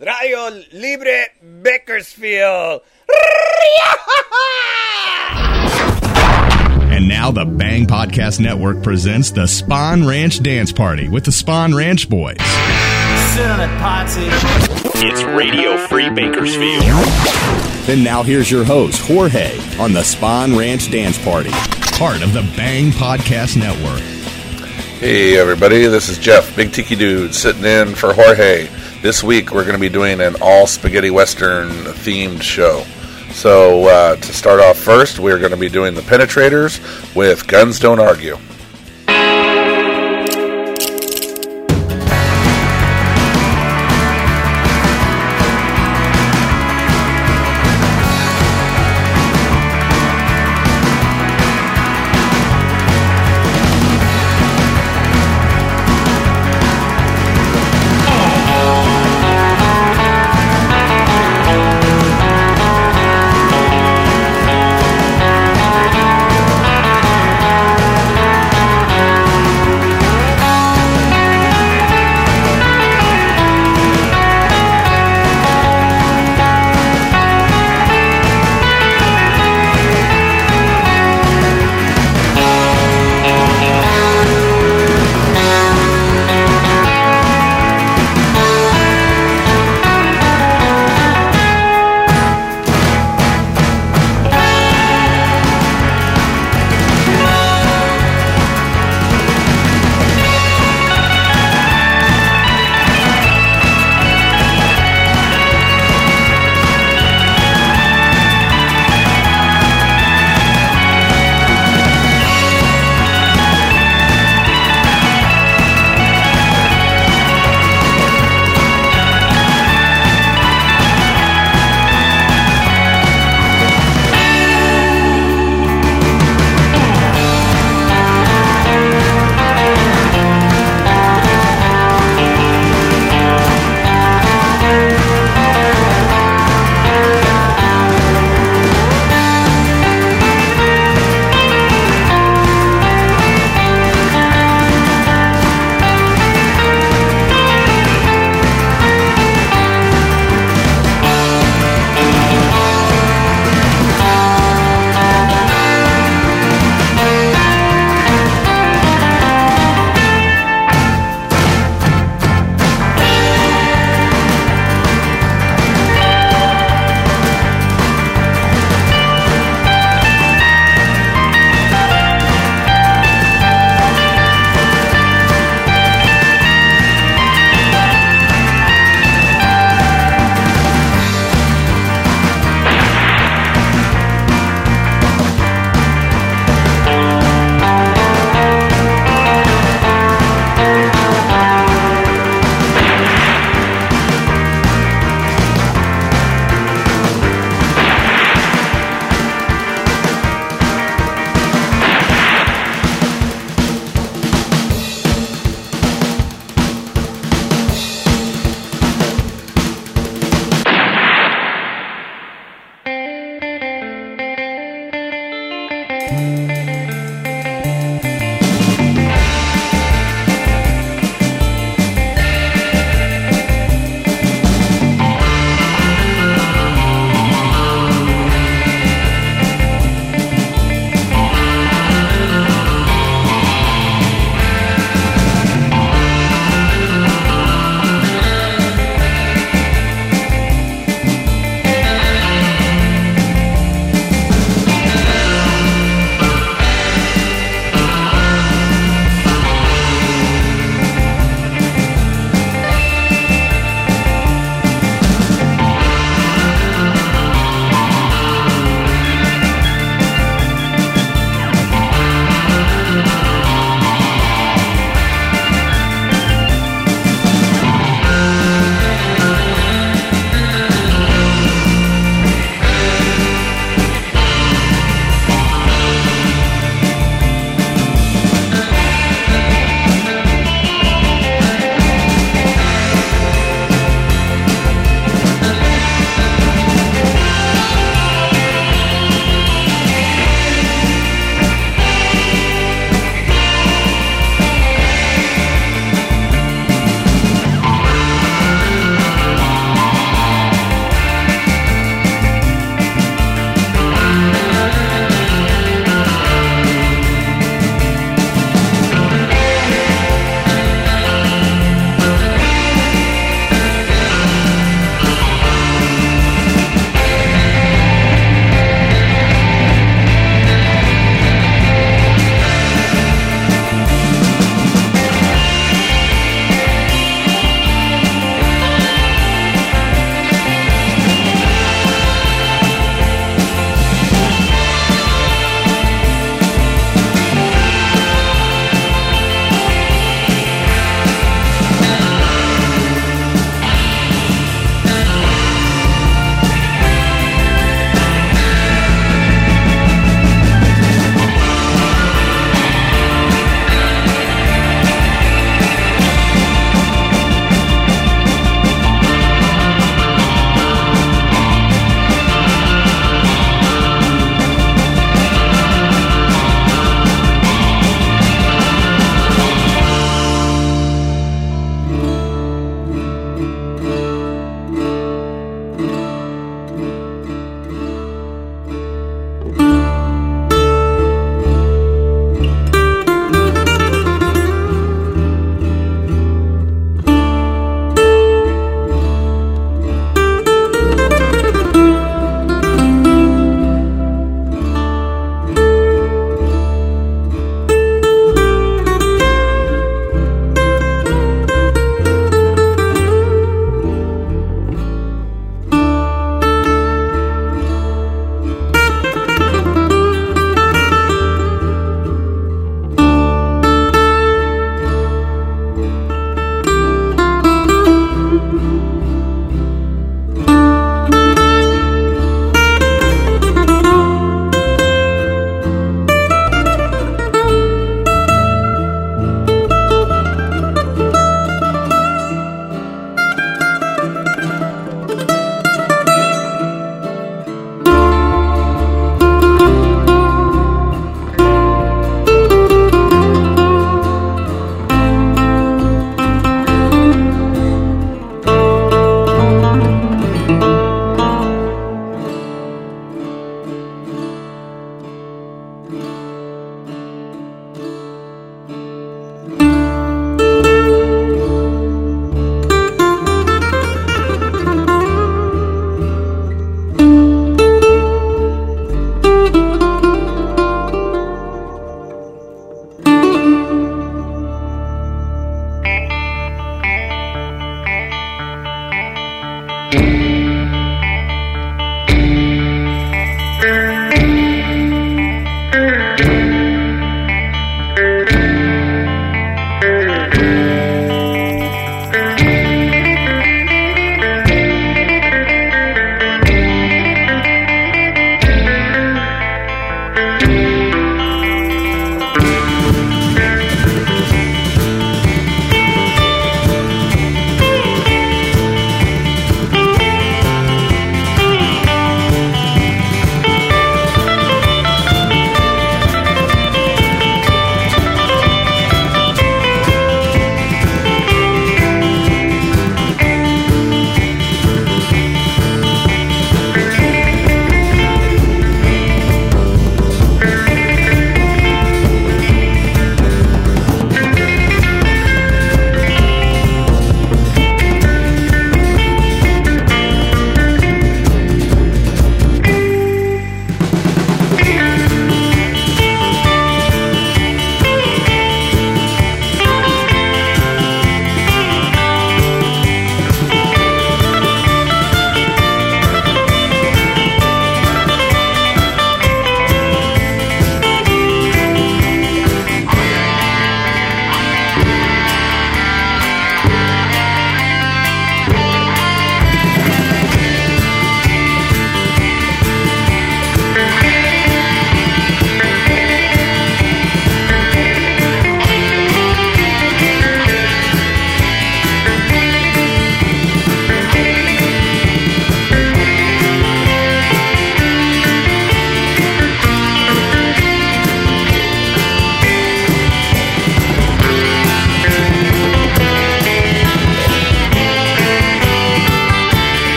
Radio Libre Bakersfield. And now the Bang Podcast Network presents the Spahn Ranch Dance Party with the Spahn Ranch Boys. It's Radio Free Bakersfield. Then now here's your host, Jorge, on the Spahn Ranch Dance Party, part of the Bang Podcast Network. Hey everybody, this is Jeff, Big Tiki Dude, sitting in for Jorge. This week we're going to be doing an all spaghetti western themed show. So uh, to start off first, we're going to be doing the Penetrators with Guns Don't Argue.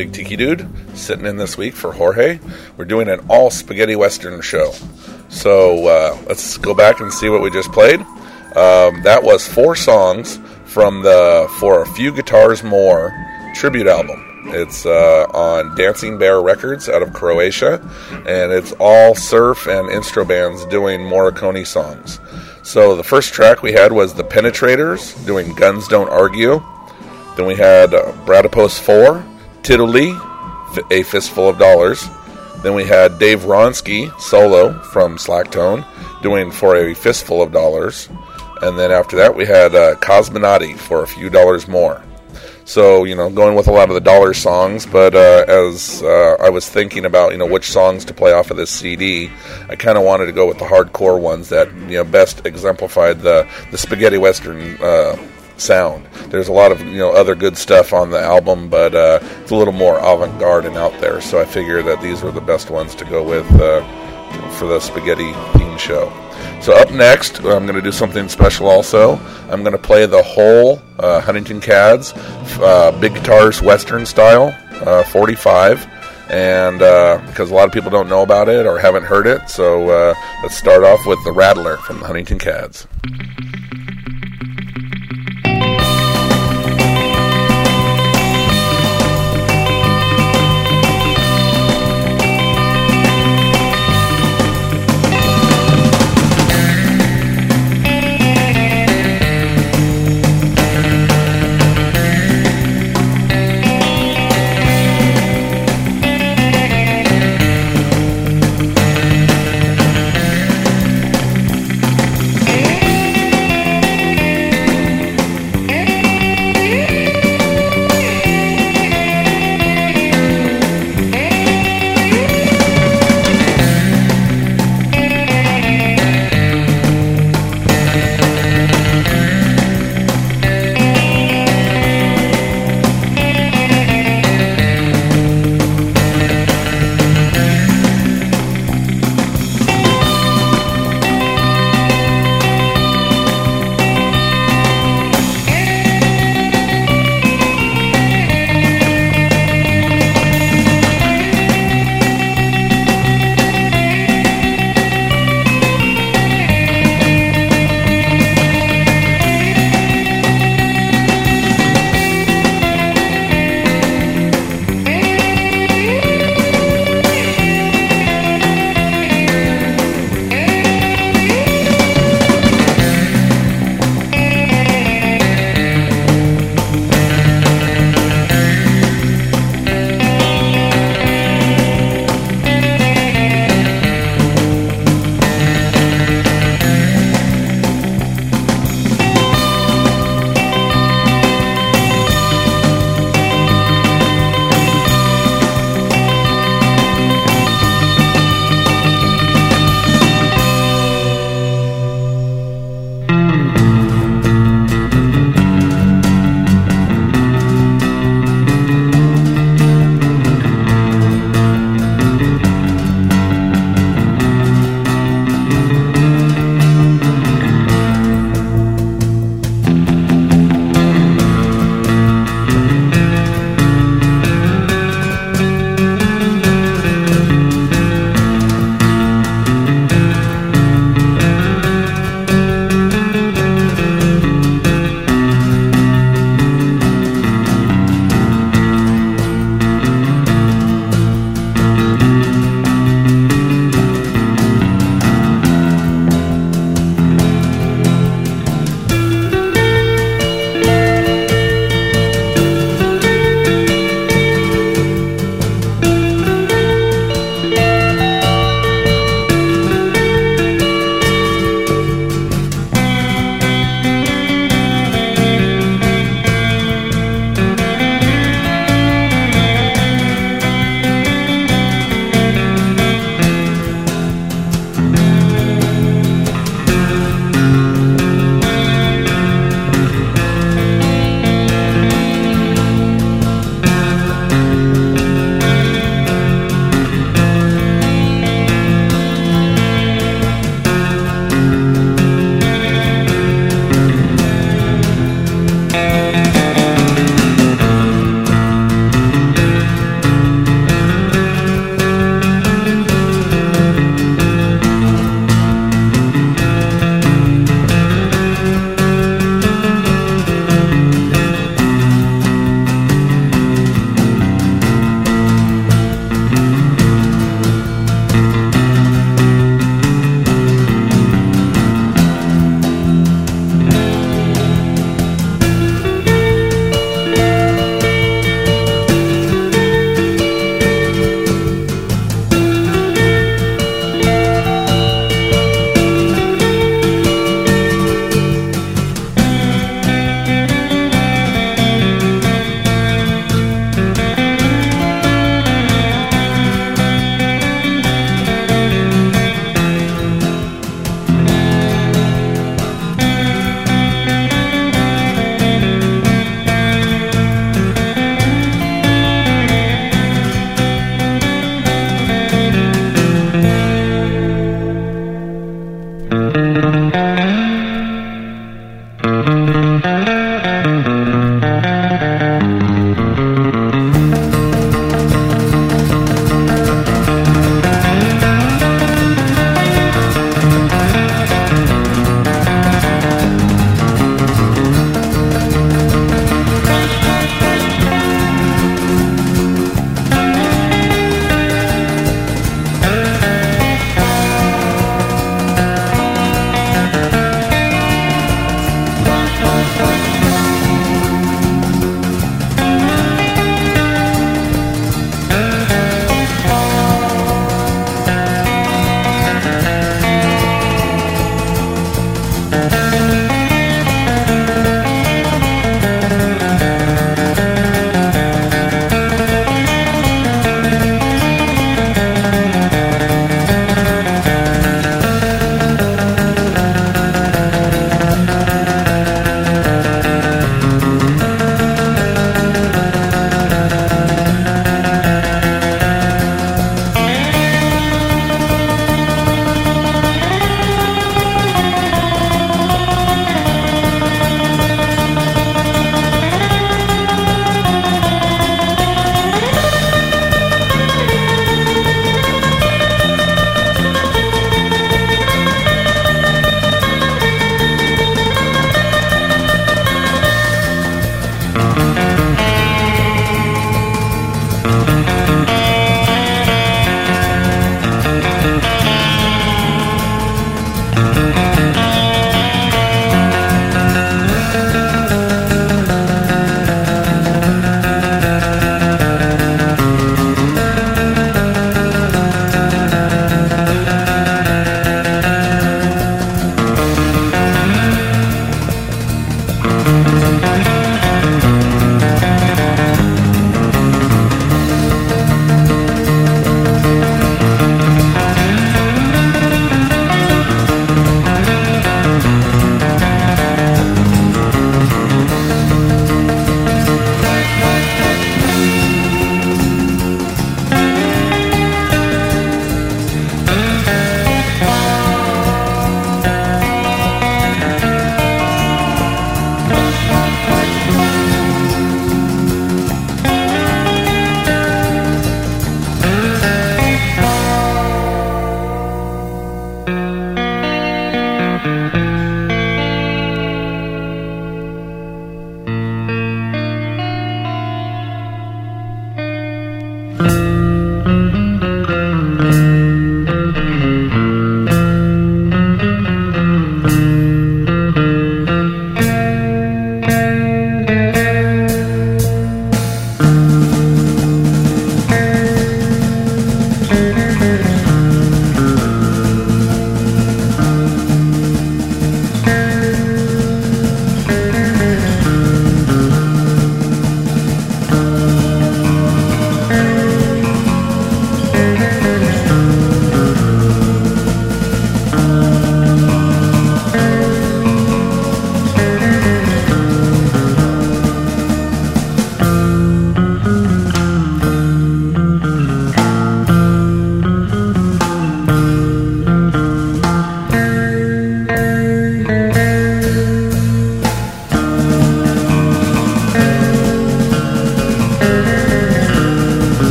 Big Tiki Dude, sitting in this week for Jorge. We're doing an all spaghetti western show. So uh, let's go back and see what we just played. Um, that was four songs from the For a Few Guitars More tribute album. It's uh, on Dancing Bear Records out of Croatia, and it's all surf and instro bands doing Morricone songs. So the first track we had was the Penetrators doing Guns Don't Argue. Then we had uh, Bradipos 4, Titoli, A Fistful of Dollars. Then we had Dave Wronski solo from Slacktone doing For a Fistful of Dollars. And then after that, we had uh, Cosmonauti for a few dollars more. So, you know, going with a lot of the dollar songs, but uh, as uh, I was thinking about, you know, which songs to play off of this CD, I kind of wanted to go with the hardcore ones that, you know, best exemplified the, the spaghetti western uh, sound. There's a lot of, you know, other good stuff on the album, but uh, it's a little more avant garde and out there. So I figured that these were the best ones to go with uh, for the spaghetti theme show. So up next, I'm going to do something special. Also, I'm going to play the whole uh, Huntington Cads uh, big guitars Western style uh, 45, and uh, because a lot of people don't know about it or haven't heard it, so uh, let's start off with the Rattler from the Huntington Cads.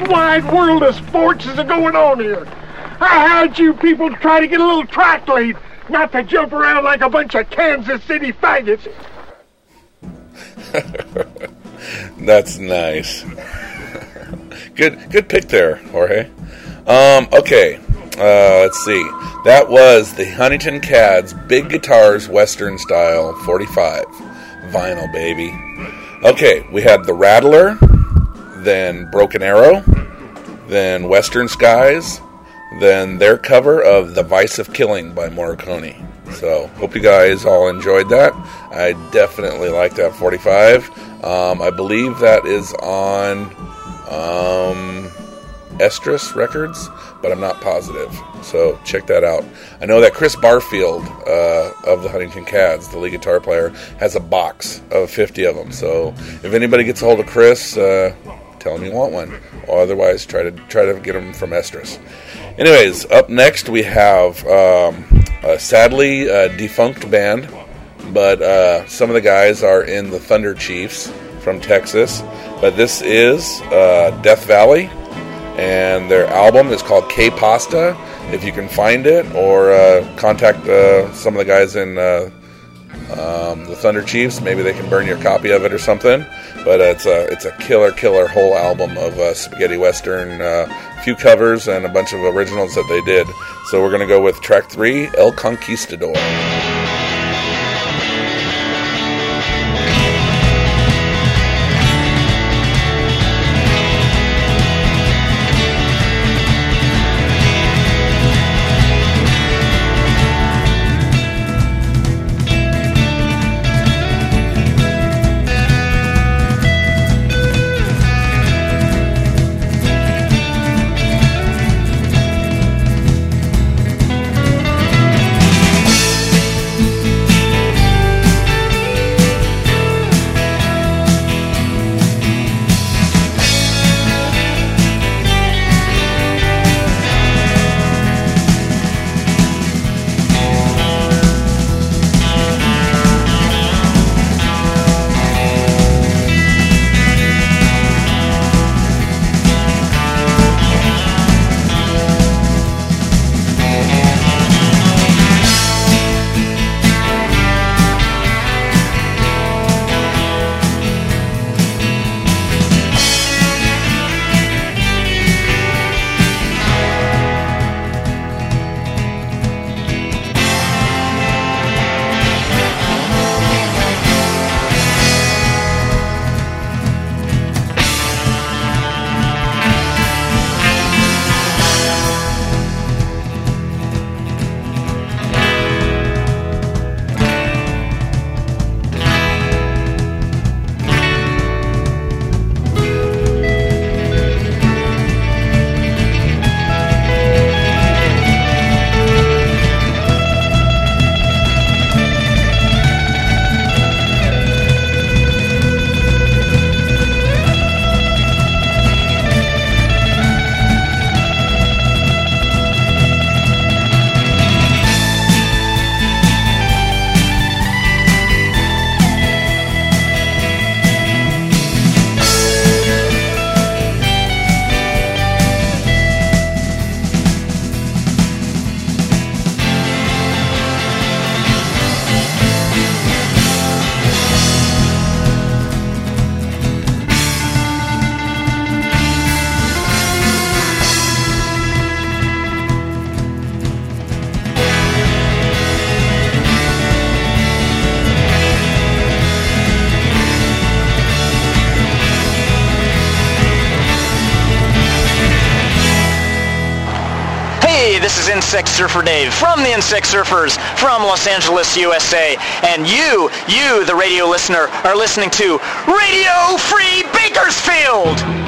Wide, wide world of sports is going on here? I hired you people try to get a little track lead, not to jump around like a bunch of Kansas City faggots. That's nice. good, good pick there, Jorge. Um, okay, uh, let's see. That was the Huntington Cads Big Guitars Western Style 45 vinyl, baby. Okay, we had the Rattler, then Broken Arrow, then Western Skies, then their cover of The Vice of Killing by Morricone. So, hope you guys all enjoyed that. I definitely like that 45. Um, I believe that is on um, Estrus Records, but I'm not positive. So, check that out. I know that Chris Barfield uh, of the Huntington Cads, the lead guitar player, has a box of 50 of them. So, if anybody gets a hold of Chris, uh, tell him you want one. Or otherwise, try to try to get them from Estrus. Anyways, up next we have um, a sadly uh, defunct band, but uh, some of the guys are in the Thunder Chiefs from Texas. But this is uh, Death Valley, and their album is called K Pasta. If you can find it, or uh, contact uh, some of the guys in uh, um, the Thunder Chiefs, maybe they can burn your copy of it or something. But it's a it's a killer killer whole album of uh, spaghetti western, a uh, few covers and a bunch of originals that they did. So we're gonna go with track three, El Conquistador. Insect Surfer Dave from the Insect Surfers from Los Angeles, USA. And you, you, the radio listener, are listening to Radio Free Bakersfield!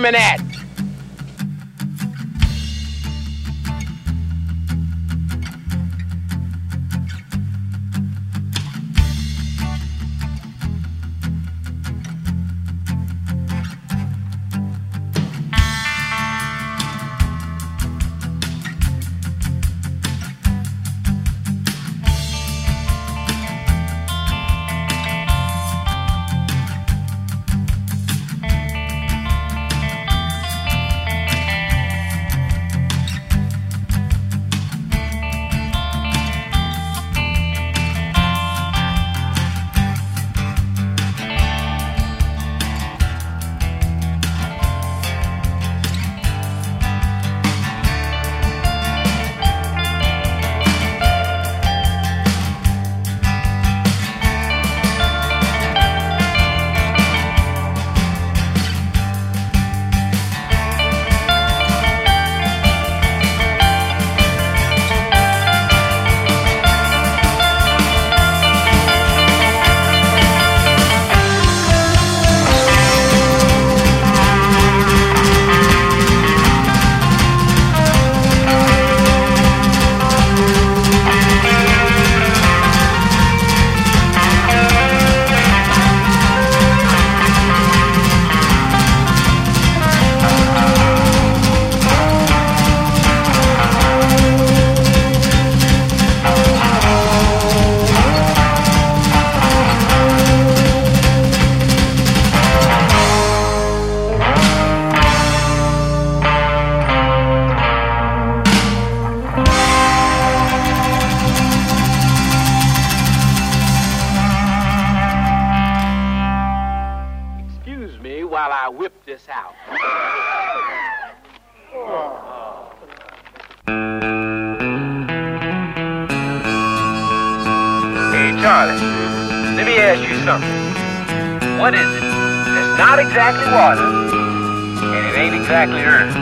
Women at? It ain't exactly earth.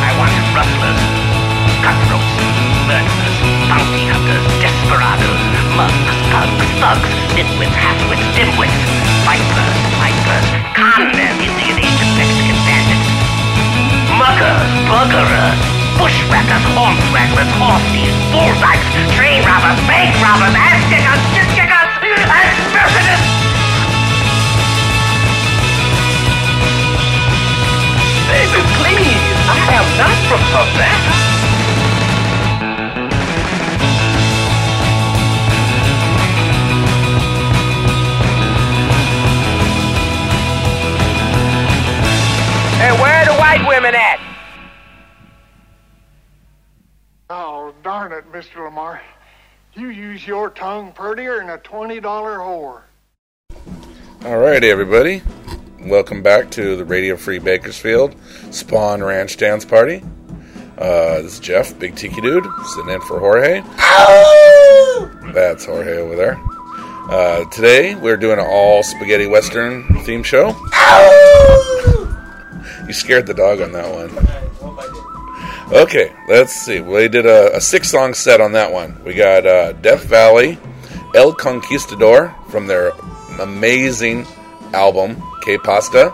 I wanted rustlers, cutthroats, murderers, bounty hunters, desperados, mugs, pugs, thugs, nitwits, halfwits, dimwits, vipers, vipers, con buggerers, bushwhackers, hornswagglers, horse thieves, bulldogs, train robbers, bank robbers, ass kickers, shit kickers, extortionists, Baby, please, I am not from white women Lamar. You use your tongue prettier than a $20 whore. All right, everybody. Welcome back to the Radio Free Bakersfield Spahn Ranch Dance Party. Uh, this is Jeff, Big Tiki Dude, sitting in for Jorge. That's Jorge over there. Uh, today, we're doing an all spaghetti western theme show. You scared the dog on that one. Okay, let's see. We did a, a six song set on that one. We got uh, Death Valley, El Conquistador from their amazing album, K Pasta.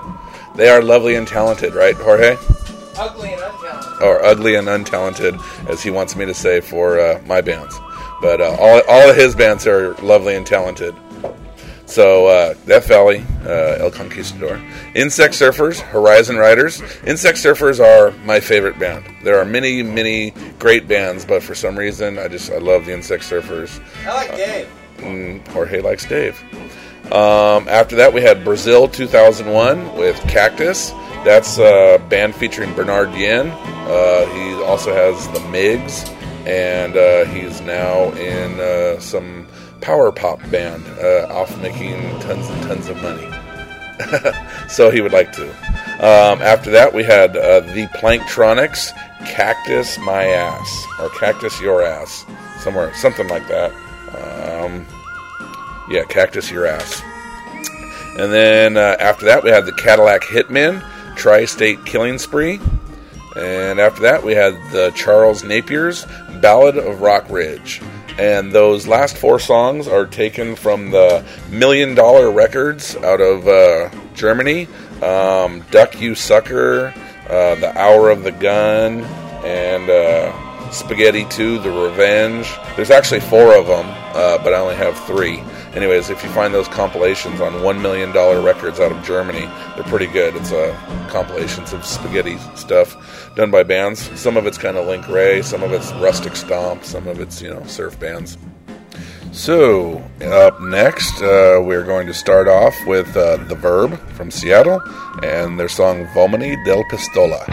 They are lovely and talented, right, Jorge? Ugly and untalented. Or ugly and untalented, as he wants me to say for uh, my bands. But uh, all, all of his bands are lovely and talented. So, uh, Death Valley, uh, El Conquistador. Insect Surfers, Horizon Riders. Insect Surfers are my favorite band. There are many, many great bands, but for some reason, I just I love the Insect Surfers. I like Dave. Mm, Jorge likes Dave. Um, after that, we had Brazil 2001 with Cactus. That's a band featuring Bernard Yin. Uh, he also has the Migs, and uh, he's now in uh, some power pop band, uh, off making tons and tons of money. so he would like to. Um, after that, we had uh, the Planktronics, Cactus My Ass, or Cactus Your Ass, somewhere, something like that. Um, yeah, Cactus Your Ass. And then uh, after that, we had the Cadillac Hitmen, Tri State Killing Spree. And after that, we had the Charles Napier's Ballad of Rock Ridge. And those last four songs are taken from the Million Dollar Records out of uh, Germany um, Duck You Sucker, uh, The Hour of the Gun, and uh, Spaghetti 2, The Revenge. There's actually four of them, uh, but I only have three. Anyways, if you find those compilations on $1 million records out of Germany, they're pretty good. It's compilations of spaghetti stuff done by bands. Some of it's kind of Link Wray, some of it's Rustic Stomp, some of it's, you know, surf bands. So, up next, uh, we're going to start off with uh, The Verb from Seattle and their song Vomini del Pistola.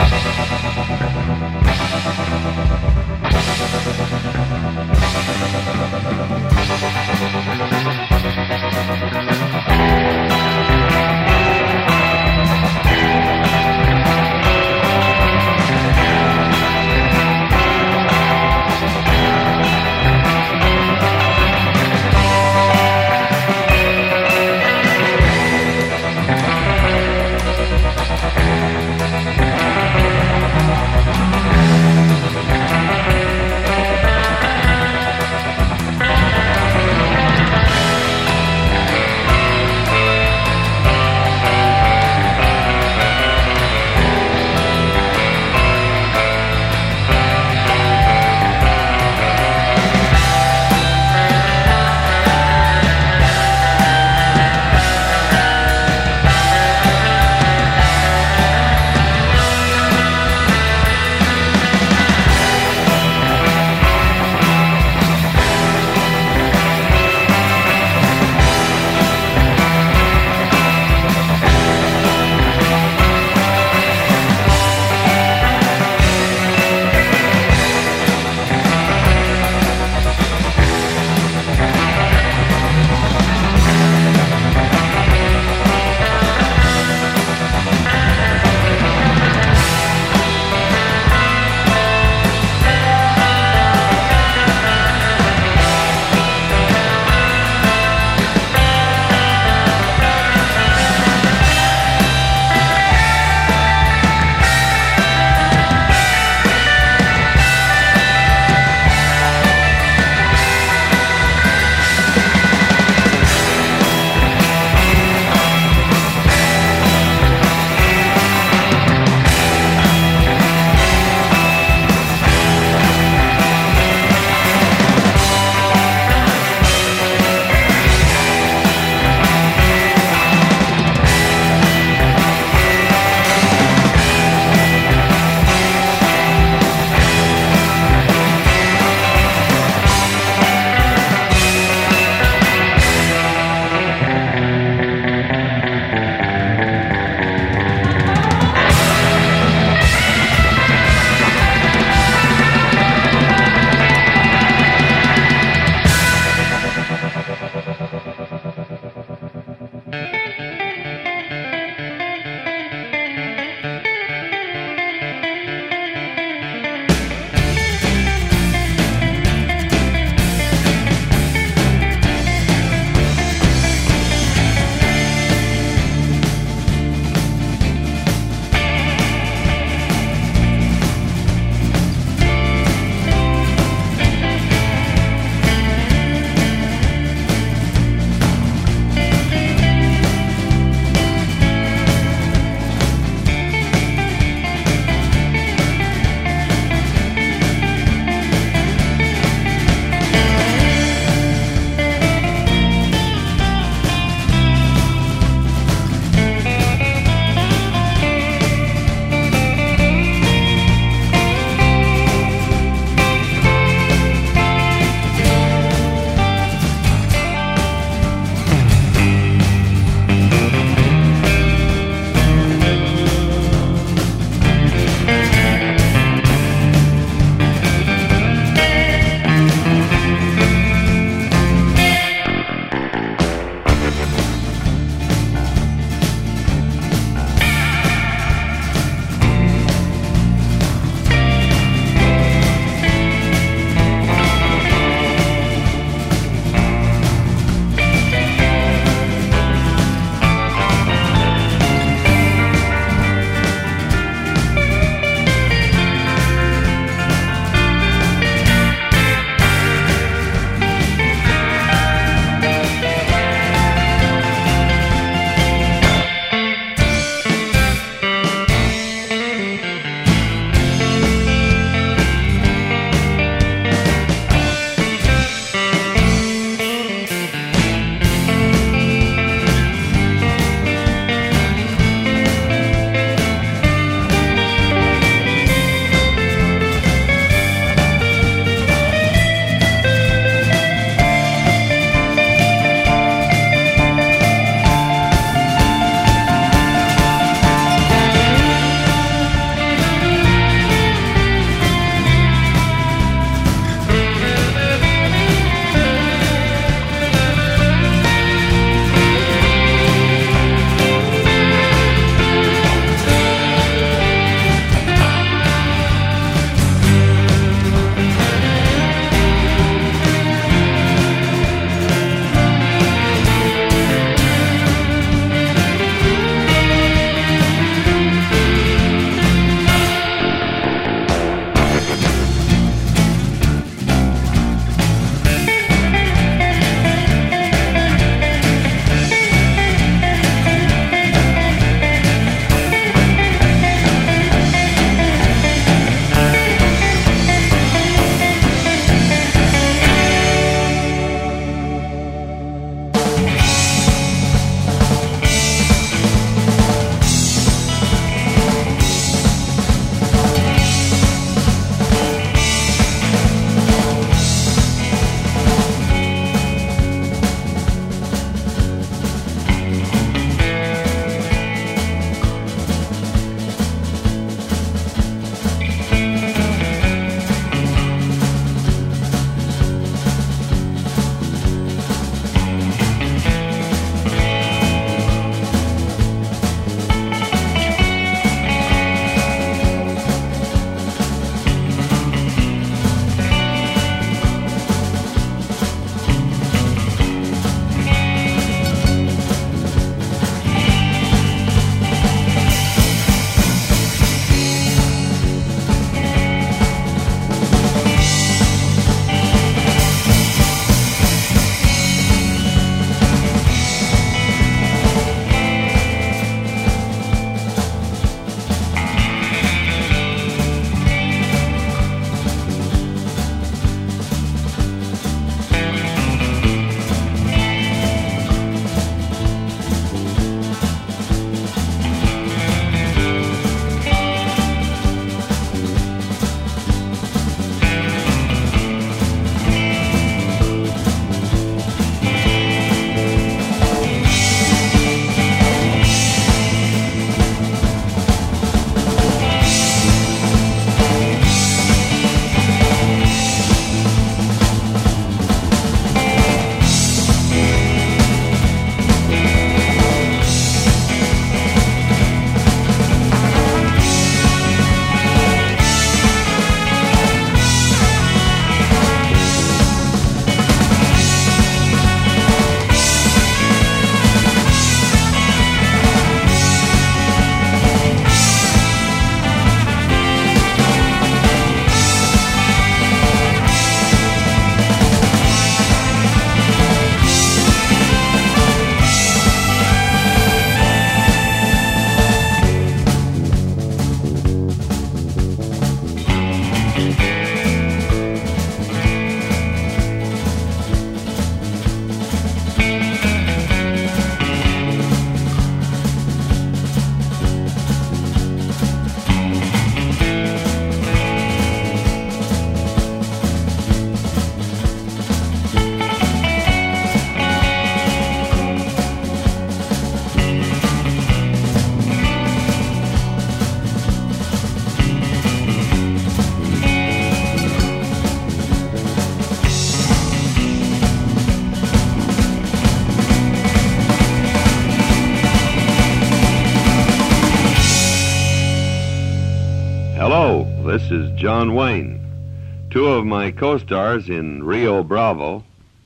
John Wayne. Two of my co stars in Rio Bravo,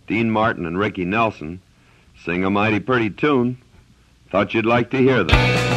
Dean Martin and Ricky Nelson, sing a mighty pretty tune. Thought you'd like to hear them.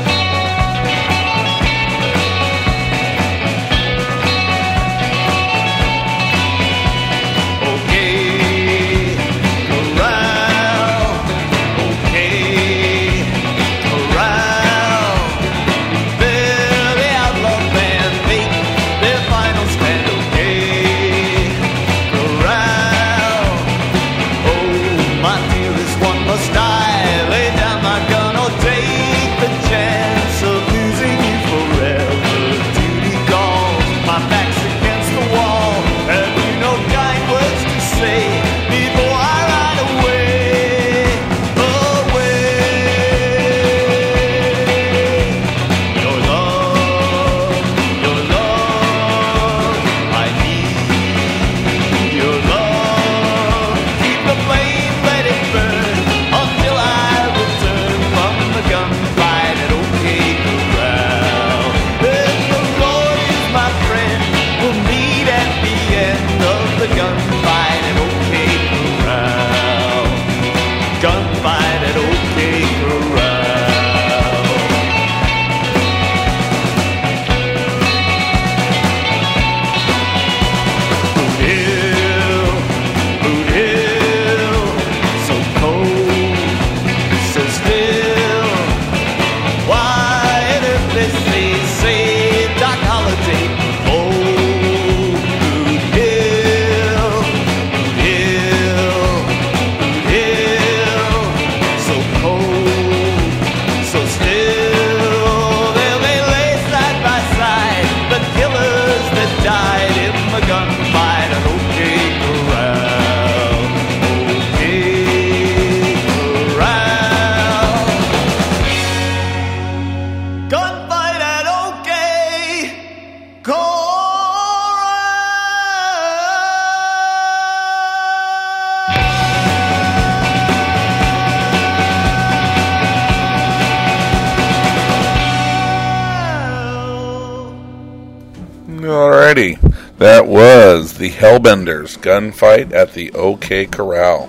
The Hellbenders gunfight at the OK Corral.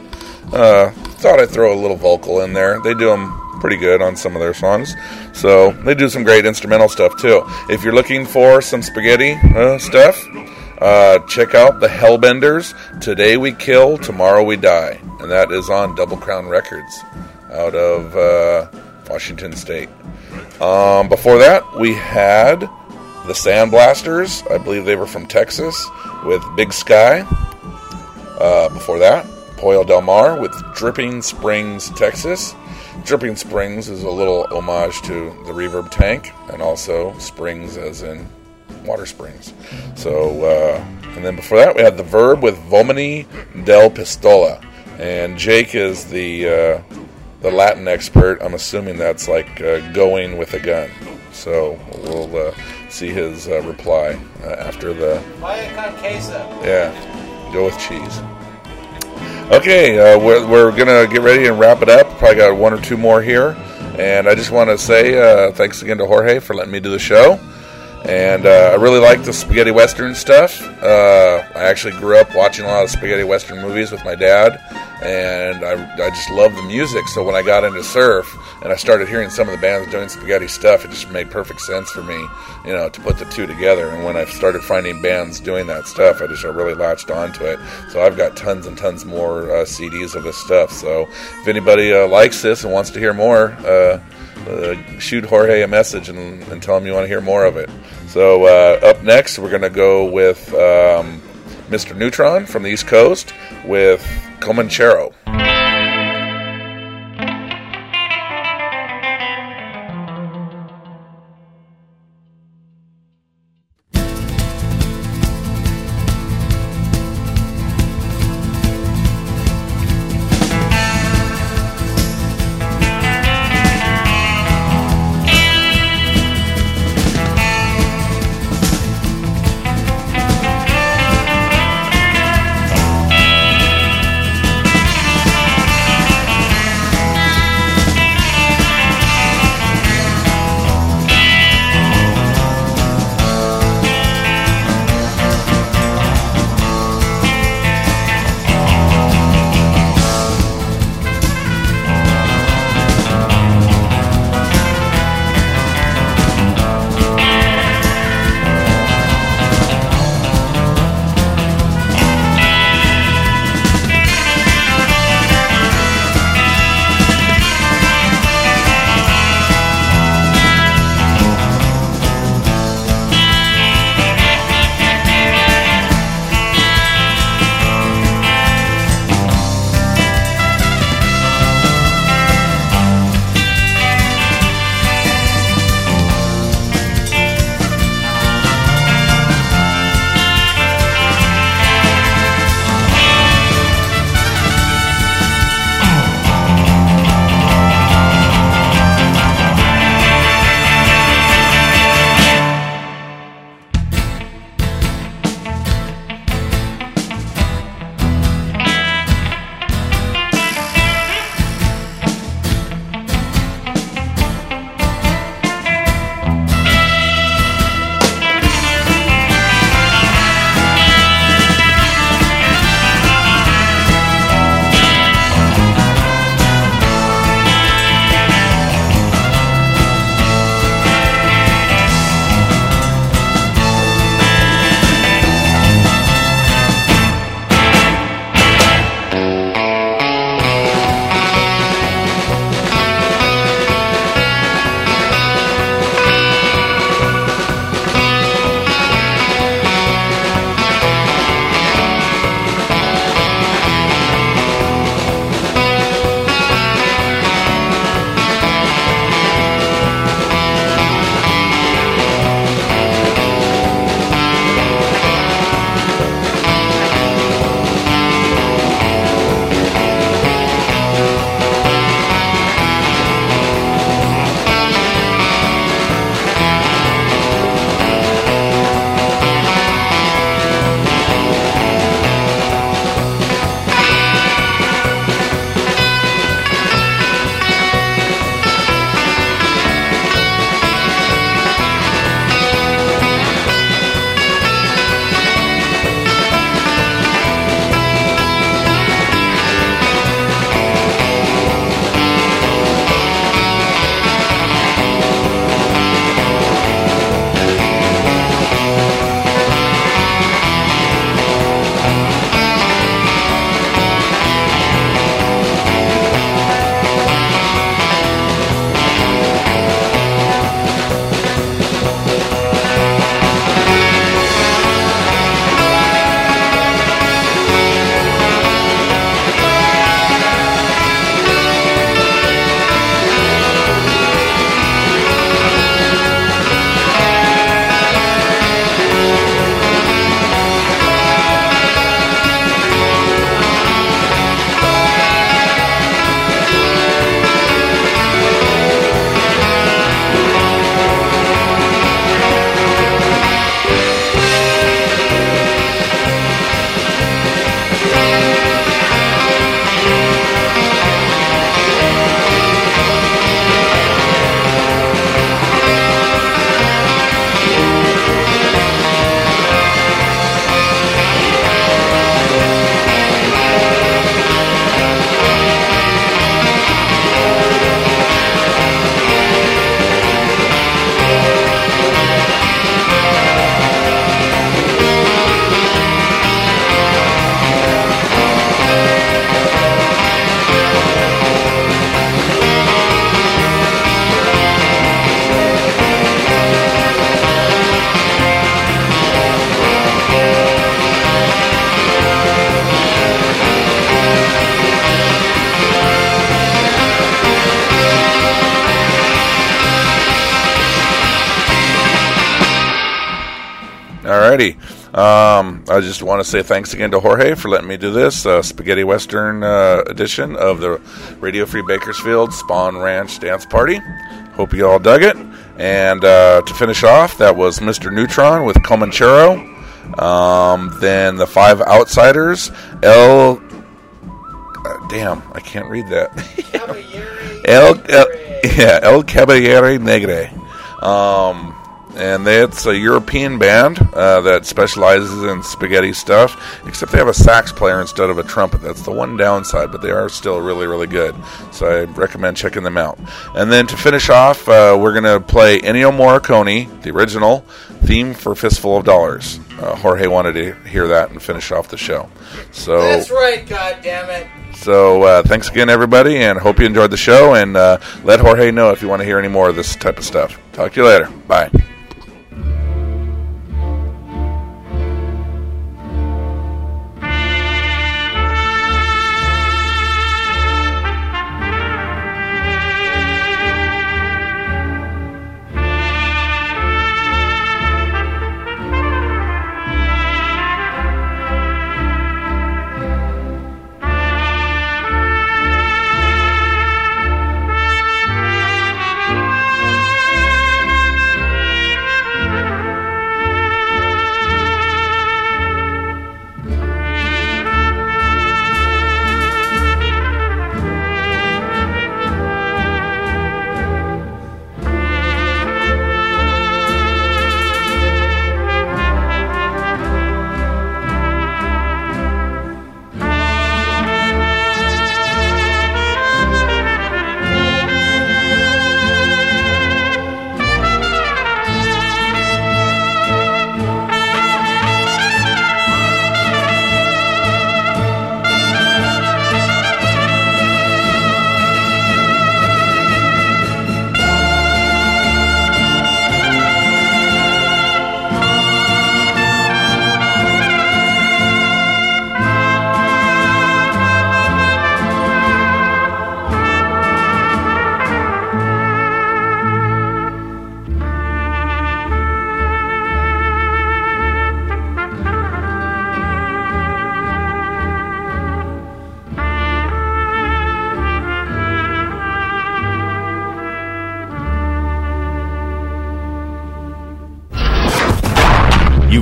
Uh, thought I'd throw a little vocal in there. They do them pretty good on some of their songs. So they do some great instrumental stuff too. If you're looking for some spaghetti uh, stuff, uh, check out the Hellbenders. Today we kill, tomorrow we die, and that is on Double Crown Records out of uh, Washington State. Um, before that, we had the Sandblasters. I believe they were from Texas with Big Sky. Uh, before that, Pollo Del Mar with Dripping Springs, Texas. Dripping Springs is a little homage to the reverb tank and also springs as in water springs. So, uh, and then before that, we had the verb with Vomini del Pistola. And Jake is the uh, the Latin expert. I'm assuming that's like uh, going with a gun. So we'll uh, see his uh, reply uh, after the. Yeah, go with cheese. Okay, uh, we're, we're gonna get ready and wrap it up. Probably got one or two more here, and I just want to say uh, thanks again to Jorge for letting me do the show. And uh, I really like the spaghetti western stuff. Uh, I actually grew up watching a lot of spaghetti western movies with my dad, and I, I just love the music. So when I got into surf and I started hearing some of the bands doing spaghetti stuff, it just made perfect sense for me, you know, to put the two together. And when I started finding bands doing that stuff, I just I really latched onto it. So I've got tons and tons more uh, CDs of this stuff. So if anybody uh, likes this and wants to hear more, uh, shoot Jorge a message and, and, tell him you want to hear more of it. So uh, up next, we're going to go with um, Mr. Neutron from the East Coast with Comanchero. I just want to say thanks again to Jorge for letting me do this uh, spaghetti western uh, edition of the Radio Free Bakersfield Spahn Ranch Dance Party. Hope you all dug it. And uh, to finish off, that was Mr. Neutron with Comanchero. Um, then the Five Outsiders, El. Uh, damn, I can't read that. El, El, yeah, El Caballere Negre. Um, and it's a European band uh, that specializes in spaghetti stuff, except they have a sax player instead of a trumpet. That's the one downside, but they are still really, really good. So I recommend checking them out. And then to finish off, uh, we're going to play Ennio Morricone, the original theme for Fistful of Dollars. Uh, Jorge wanted to hear that and finish off the show. So That's right, God damn it. so uh, thanks again, everybody, and hope you enjoyed the show. And uh, let Jorge know if you want to hear any more of this type of stuff. Talk to you later. Bye.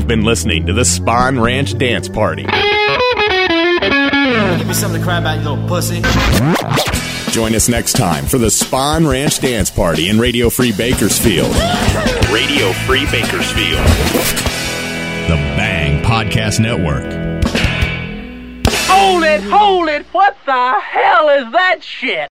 You've been listening to the Spahn Ranch Dance Party. Give me something to cry about, you little pussy. Join us next time for the Spahn Ranch Dance Party in Radio Free Bakersfield. Radio Free Bakersfield. The Bang Podcast Network. Hold it, hold it. What the hell is that shit?